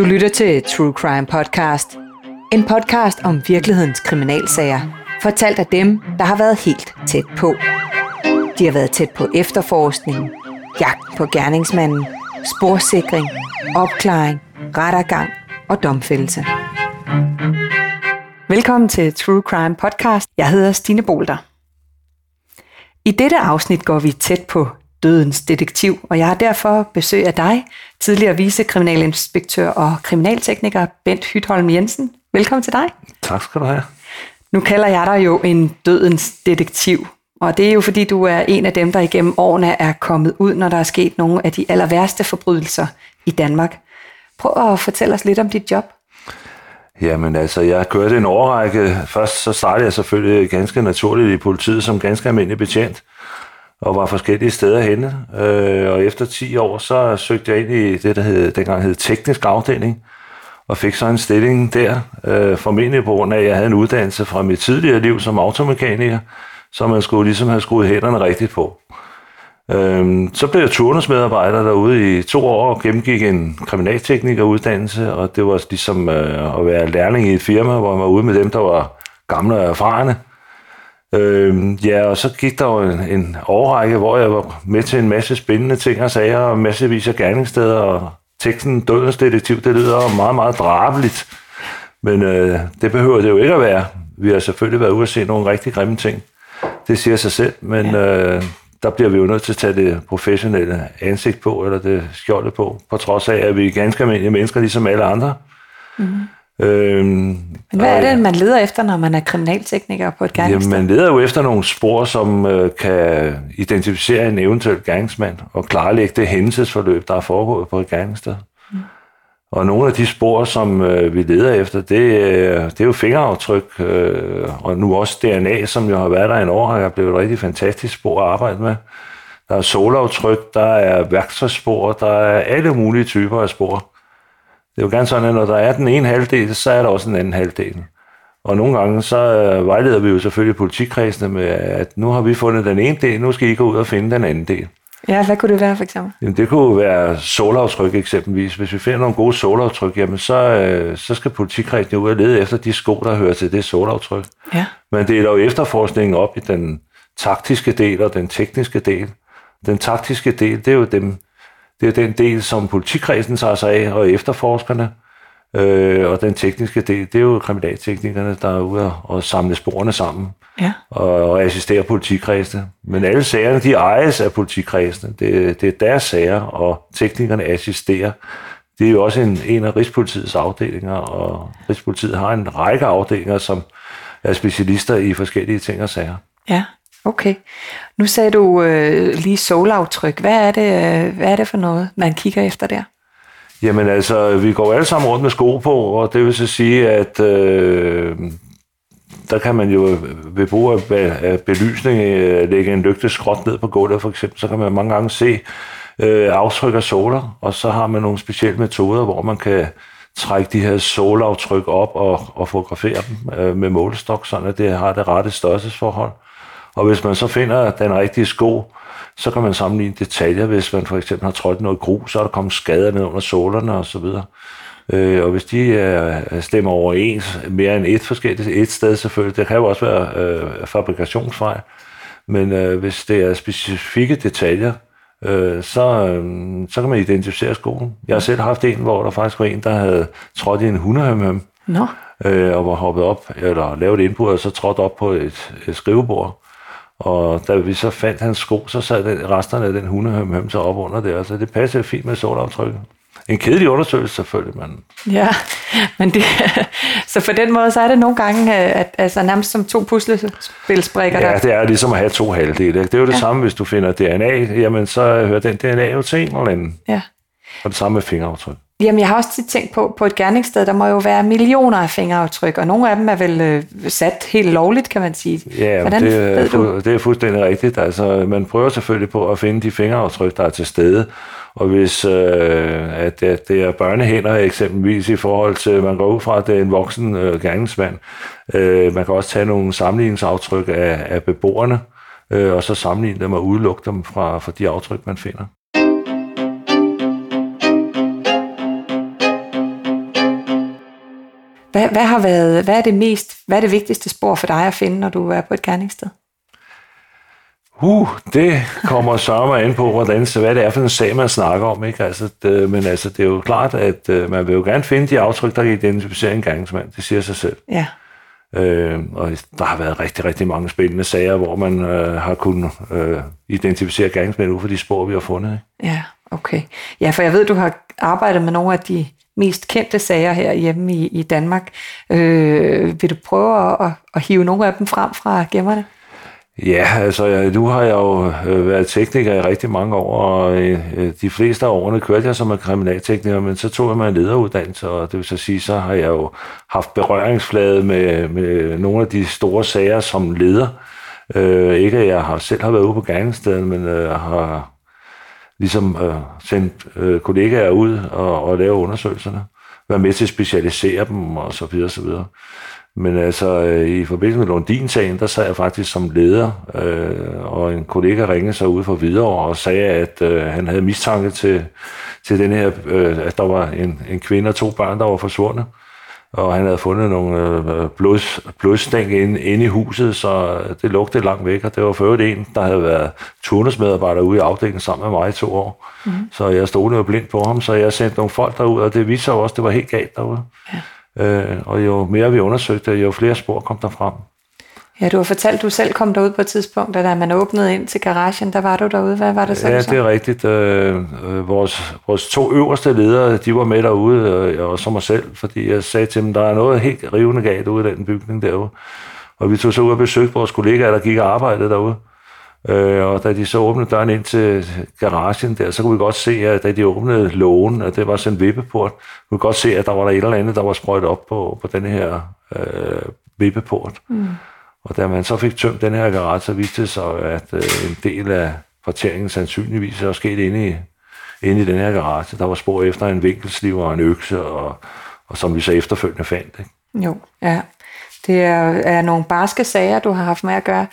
Du lytter til True Crime Podcast. En podcast om virkelighedens kriminalsager. Fortalt af dem, der har været helt tæt på. De har været tæt på efterforskningen, jagt på gerningsmanden, sporsikring, opklaring, rettergang og domfældelse. Velkommen til True Crime Podcast. Jeg hedder Stine Bolter. I dette afsnit går vi tæt på dødens detektiv, og jeg har derfor besøg af dig, tidligere vicekriminalinspektør og kriminaltekniker Bent Hytholm Jensen. Velkommen til dig. Tak skal du have. Nu kalder jeg dig jo en dødens detektiv, og det er jo fordi, du er en af dem, der igennem årene er kommet ud, når der er sket nogle af de aller værste forbrydelser i Danmark. Prøv at fortælle os lidt om dit job. Jamen altså, jeg kørte en årrække. Først så startede jeg selvfølgelig ganske naturligt i politiet som ganske almindelig betjent og var forskellige steder henne. Øh, og efter 10 år, så søgte jeg ind i det, der hed, dengang hed teknisk afdeling, og fik så en stilling der, øh, formentlig på grund af, at jeg havde en uddannelse fra mit tidligere liv som automekaniker, så man skulle ligesom have skruet hænderne rigtigt på. Øh, så blev jeg turnusmedarbejder derude i to år og gennemgik en kriminalteknikeruddannelse, og det var ligesom øh, at være lærling i et firma, hvor man var ude med dem, der var gamle og erfarne. Øh, ja, og så gik der jo en, en overrække, hvor jeg var med til en masse spændende ting og sager, og massevis af gerningssteder, og teksten Dødens Detektiv, det lyder meget, meget drabeligt. Men øh, det behøver det jo ikke at være. Vi har selvfølgelig været ude at se nogle rigtig grimme ting. Det siger sig selv, men ja. øh, der bliver vi jo nødt til at tage det professionelle ansigt på, eller det skjolde på, på trods af, at vi er ganske almindelige mennesker, ligesom alle andre. Mm. Øhm, Men hvad er det, man leder efter, når man er kriminaltekniker på et gerningssted? Jamen, man leder jo efter nogle spor, som øh, kan identificere en eventuel gerningsmand og klarlægge det hændelsesforløb, der er foregået på et gerningssted. Mm. Og nogle af de spor, som øh, vi leder efter, det, øh, det er jo fingeraftryk, øh, og nu også DNA, som jo har været der i en år, har blevet et rigtig fantastisk spor at arbejde med. Der er solaftryk, der er værktøjsspor, der er alle mulige typer af spor. Det er jo gerne sådan, at når der er den ene halvdel, så er der også en anden halvdel. Og nogle gange så øh, vejleder vi jo selvfølgelig politikredsene med, at nu har vi fundet den ene del, nu skal I gå ud og finde den anden del. Ja, hvad kunne det være for eksempel? Jamen, det kunne være solaftryk eksempelvis. Hvis vi finder nogle gode solaftryk, jamen så, øh, så skal politikredsene ud og lede efter de sko, der hører til det solaftryk. Ja. Men det er jo efterforskningen op i den taktiske del og den tekniske del. Den taktiske del, det er jo dem, det er den del, som politikredsen tager sig af, og efterforskerne. Øh, og den tekniske del, det er jo kriminalteknikerne, der er ude og samle sporene sammen ja. og, og assistere politikredsene. Men alle sagerne, de ejes af politikredsene. Det, det er deres sager, og teknikerne assisterer. Det er jo også en, en af Rigspolitiets afdelinger, og Rigspolitiet har en række afdelinger, som er specialister i forskellige ting og sager. Ja. Okay. Nu sagde du øh, lige solaftryk. Hvad er, det, øh, hvad er det for noget, man kigger efter der? Jamen altså, vi går alle sammen rundt med sko på, og det vil så sige, at øh, der kan man jo ved brug af belysning øh, lægge en lygteskråt ned på gulvet for eksempel, så kan man mange gange se øh, aftryk af soler, og så har man nogle specielle metoder, hvor man kan trække de her solaftryk op og, og fotografere dem øh, med målestok, sådan at det har det rette størrelsesforhold. Og hvis man så finder den rigtige sko, så kan man sammenligne detaljer. Hvis man for eksempel har trådt noget grus, så er der kommet skader ned under sålerne og så videre. Øh, og hvis de øh, stemmer overens mere end et forskelligt et sted selvfølgelig, det kan jo også være øh, fabrikationsfejl, men øh, hvis det er specifikke detaljer, øh, så, øh, så kan man identificere skoen. Jeg har selv haft en, hvor der faktisk var en, der havde trådt i en hundehømhøm, no. øh, og var hoppet op, eller lavet et indbrud, og så trådt op på et, et skrivebord. Og da vi så fandt hans sko, så sad den, resterne af den hundehøm så op under der, så det passede fint med sortaftryk. En kedelig undersøgelse selvfølgelig, men... Ja, men det, så på den måde, så er det nogle gange, at, altså nærmest som to puslespilsbrikker. Ja, det er ligesom at have to halvdele. Det er jo det ja. samme, hvis du finder DNA, jamen så hører den DNA jo til en eller anden. Ja. Og det samme med fingeraftryk. Jamen, jeg har også tit tænkt på, på et gerningssted, der må jo være millioner af fingeraftryk, og nogle af dem er vel øh, sat helt lovligt, kan man sige. Ja, Hvordan det, er, fu- det er fuldstændig rigtigt. Altså, man prøver selvfølgelig på at finde de fingeraftryk, der er til stede, og hvis øh, at, at det er børnehænder eksempelvis i forhold til, man går ud fra, at det er en voksen øh, gerningsmand, øh, man kan også tage nogle sammenligningsaftryk af, af beboerne, øh, og så sammenligne dem og udelukke dem fra, fra de aftryk, man finder. Hvad, hvad, har været, hvad er det mest, hvad er det vigtigste spor for dig at finde, når du er på et gerningssted? Uh, det kommer sørme an på, hvordan, så hvad det er for en sag, man snakker om. Ikke? Altså, det, men altså, det er jo klart, at uh, man vil jo gerne finde de aftryk, der kan identificere en gerningsmand. Det siger sig selv. Ja. Øh, og der har været rigtig, rigtig mange spændende sager, hvor man øh, har kunnet øh, identificere gerningsmænd ud for de spor, vi har fundet. Ikke? Ja, okay. Ja, for jeg ved, du har arbejdet med nogle af de mest kendte sager her hjemme i, i Danmark. Øh, vil du prøve at, at, at hive nogle af dem frem fra gemmerne? Ja, altså jeg, nu har jeg jo øh, været tekniker i rigtig mange år, og øh, øh, de fleste af årene kørte jeg som en kriminaltekniker, men så tog jeg mig en lederuddannelse, og det vil så sige, så har jeg jo haft berøringsflade med, med nogle af de store sager som leder. Øh, ikke at jeg har selv har været ude på gerningsstedet, men øh, har ligesom øh, sendt øh, kollegaer ud og, og lave undersøgelserne, være med til at specialisere dem og så videre, så videre. Men altså, øh, i forbindelse med Lundin-sagen, der sad jeg faktisk som leder, øh, og en kollega ringede sig ud for videre og sagde, at øh, han havde mistanke til, til den her, øh, at der var en, en kvinde og to børn, der var forsvundet. Og han havde fundet nogle øh, blods, blodstænk inde, inde i huset, så det lugtede langt væk, og det var for en, der havde været turnusmedarbejder ude i afdelingen sammen med mig i to år. Mm. Så jeg stod jo blind på ham, så jeg sendte nogle folk derud, og det viste sig også, at det var helt galt derude. Ja. Øh, og jo mere vi undersøgte, jo flere spor kom der frem. Ja, du har fortalt, at du selv kom derud på et tidspunkt, da man åbnede ind til garagen, der var du derude. Hvad var det så? Ja, det er rigtigt. Øh, øh, vores, vores to øverste ledere, de var med derude, og så mig selv, fordi jeg sagde til dem, der er noget helt rivende galt ude i den bygning derude. Og vi tog så ud og besøgte vores kollegaer, der gik og arbejdede derude. Øh, og da de så åbnede døren ind til garagen der, så kunne vi godt se, at da de åbnede lågen, at det var sådan en vippeport, kunne vi godt se, at der var der et eller andet, der var sprøjtet op på, på den her øh, vippeport. Mm. Og da man så fik tømt den her garage, så viste det sig, at øh, en del af fortæringen sandsynligvis er sket inde i, inde i den her garage. Der var spor efter en vinkelsliv og en økse, og, og som vi så efterfølgende fandt. Ikke? Jo, ja. Det er, er nogle barske sager, du har haft med at gøre.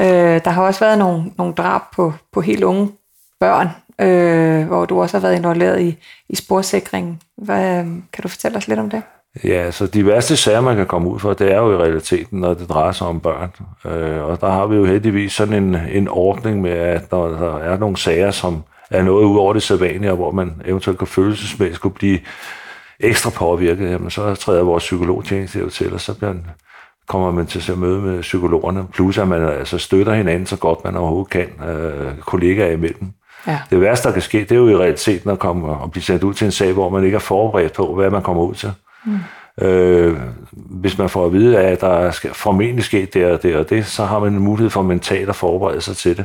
Øh, der har også været nogle, nogle drab på, på helt unge børn, øh, hvor du også har været involveret i, i sporsikringen. Hvad, kan du fortælle os lidt om det? Ja, så de værste sager, man kan komme ud for, det er jo i realiteten, når det drejer sig om børn. Øh, og der har vi jo heldigvis sådan en, en ordning med, at når der er nogle sager, som er noget ud over det sædvanlige, hvor man eventuelt kan følelsesmæssigt kunne blive ekstra påvirket, jamen så træder vores psykologtjeneste jo til, og så bliver kommer man til at møde med psykologerne, plus at man altså støtter hinanden så godt man overhovedet kan, øh, kollegaer imellem. Ja. Det værste, der kan ske, det er jo i realiteten at komme og blive sendt ud til en sag, hvor man ikke er forberedt på, hvad man kommer ud til. Mm. Øh, hvis man får at vide, at der er formentlig sket det og det og det, så har man en mulighed for mentalt at forberede sig til det.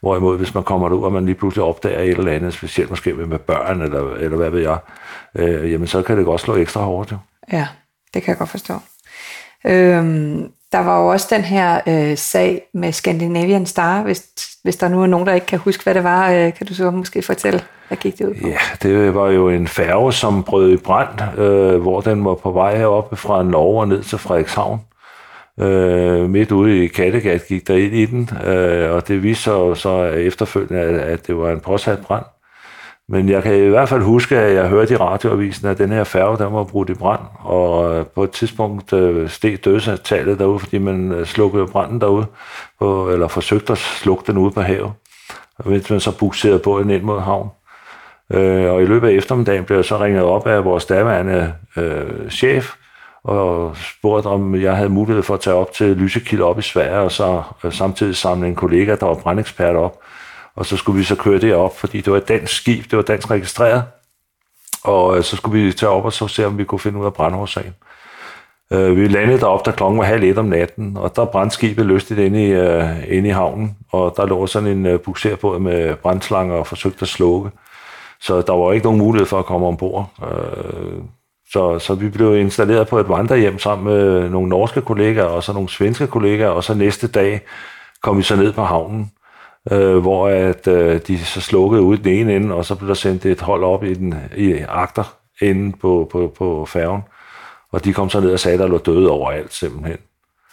Hvorimod, hvis man kommer ud, og man lige pludselig opdager et eller andet, specielt måske med børn, eller, eller hvad ved jeg, øh, jamen så kan det godt slå ekstra hårdt. Jo. Ja, det kan jeg godt forstå. Øhm, der var jo også den her øh, sag med Scandinavian Star, hvis, hvis der nu er nogen, der ikke kan huske, hvad det var, øh, kan du så måske fortælle, hvad gik det ud på? Ja, det var jo en færge, som brød i brand, øh, hvor den var på vej heroppe fra Norge og ned til Frederikshavn. Øh, midt ude i Kattegat gik der ind i den, øh, og det viste sig så efterfølgende, at, at det var en påsat brand. Men jeg kan i hvert fald huske, at jeg hørte i radioavisen, at den her færge, der var brudt i brand, og øh, på et tidspunkt øh, steg dødsattallet derude, fordi man øh, slukkede branden derude, på, eller forsøgte at slukke den ude på havet, mens man så bukserede båden ind mod havn. og i løbet af eftermiddagen blev jeg så ringet op af vores daværende øh, chef, og spurgte, om jeg havde mulighed for at tage op til Lysekilde op i Sverige, og så øh, samtidig samle en kollega, der var brandekspert op, og så skulle vi så køre derop, fordi det var et dansk skib, det var dansk registreret, og øh, så skulle vi tage op og så se, om vi kunne finde ud af brandårsagen. Øh, vi landede derop, der klokken var halv et om natten, og der brændte skibet lystigt inde i, øh, inde i havnen, og der lå sådan en øh, bukserbåd med brændslanger og forsøgte at slukke. Så der var ikke nogen mulighed for at komme ombord. Øh, så, så vi blev installeret på et vandrehjem sammen med nogle norske kollegaer og så nogle svenske kollegaer, og så næste dag kom vi så ned på havnen øh, hvor at, øh, de så slukkede ud den ene ende, og så blev der sendt et hold op i, den, i agter inde på, på, på færgen. Og de kom så ned og sagde, at der lå døde overalt simpelthen.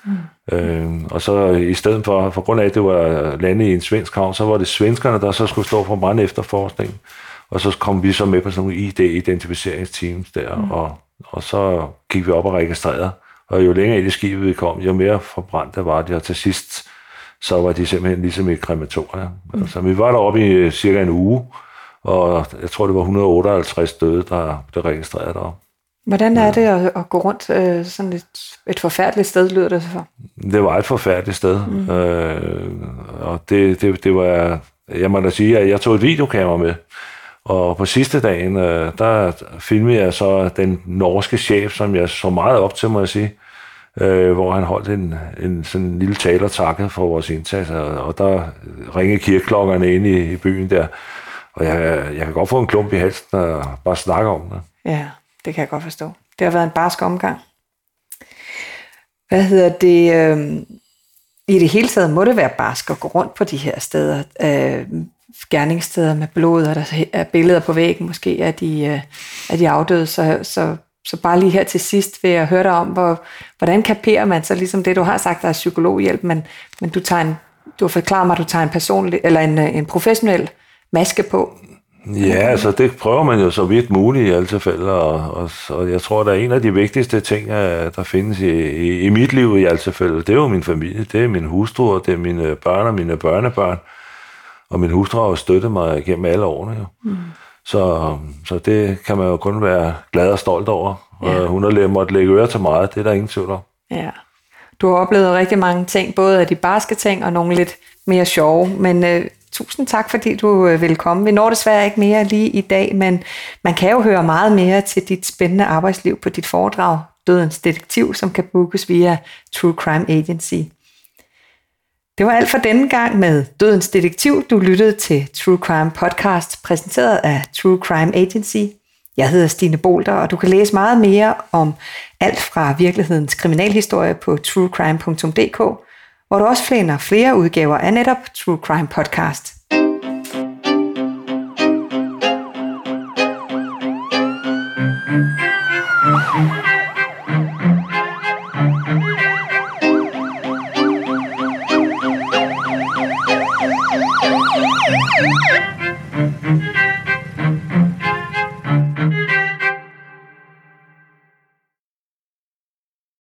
Mm. Øh, og så i stedet for, for grund af, at det var landet i en svensk havn, så var det svenskerne, der så skulle stå for brand efterforskning. Og så kom vi så med på sådan nogle ID-identificeringsteams der, mm. og Og så gik vi op og registrerede. Og jo længere ind i skibet vi kom, jo mere forbrændte var de. Og til sidst, så var de simpelthen ligesom i krematorium. Mm. Altså, vi var deroppe i øh, cirka en uge, og jeg tror, det var 158 døde, der blev registreret deroppe. Hvordan er det at, at gå rundt øh, sådan et, et forfærdeligt sted, lyder det for? Det var et forfærdeligt sted. Mm. Øh, og det, det, det var, jeg må da sige, at jeg tog et videokamera med. Og på sidste dagen, øh, der filmede jeg så den norske chef, som jeg så meget op til, må jeg sige, øh, hvor han holdt en, en sådan en lille tale og takkede for vores indsats, og der ringede kirkeklokkerne ind i, i byen der, og jeg, jeg kan godt få en klump i halsen og bare snakke om det. Ja, det kan jeg godt forstå. Det har været en barsk omgang. Hvad hedder det? Øh, I det hele taget må det være barsk at gå rundt på de her steder. Øh, gerningssteder med blod, og der er billeder på væggen måske af de, øh, af de afdøde. Så, så, så bare lige her til sidst vil jeg høre dig om, hvor, hvordan kaperer man så ligesom det, du har sagt, der er psykologhjælp, men, men du tager en, du forklarer mig, at du tager en personlig, eller en, øh, en professionel maske på. Ja, altså det prøver man jo så vidt muligt i alle tilfælde, og, og, og jeg tror, der er en af de vigtigste ting, der findes i, i, i mit liv i alle tilfælde, det er jo min familie, det er min hustru, og det er mine børn og mine børnebørn, og min hustru har jo støttet mig gennem alle årene jo. Mm. Så, så det kan man jo kun være glad og stolt over. Ja. Og hun har måttet lægge øre til meget, det er der ingen tvivl om. Ja. Du har oplevet rigtig mange ting, både af de barske ting og nogle lidt mere sjove, men øh, tusind tak, fordi du øh, vil komme. Vi når desværre ikke mere lige i dag, men man kan jo høre meget mere til dit spændende arbejdsliv på dit foredrag, Dødens Detektiv, som kan bookes via True Crime Agency. Det var alt for denne gang med Dødens Detektiv. Du lyttede til True Crime Podcast, præsenteret af True Crime Agency. Jeg hedder Stine Bolter, og du kan læse meget mere om alt fra virkelighedens kriminalhistorie på truecrime.dk, hvor du også finder flere udgaver af netop True Crime Podcast.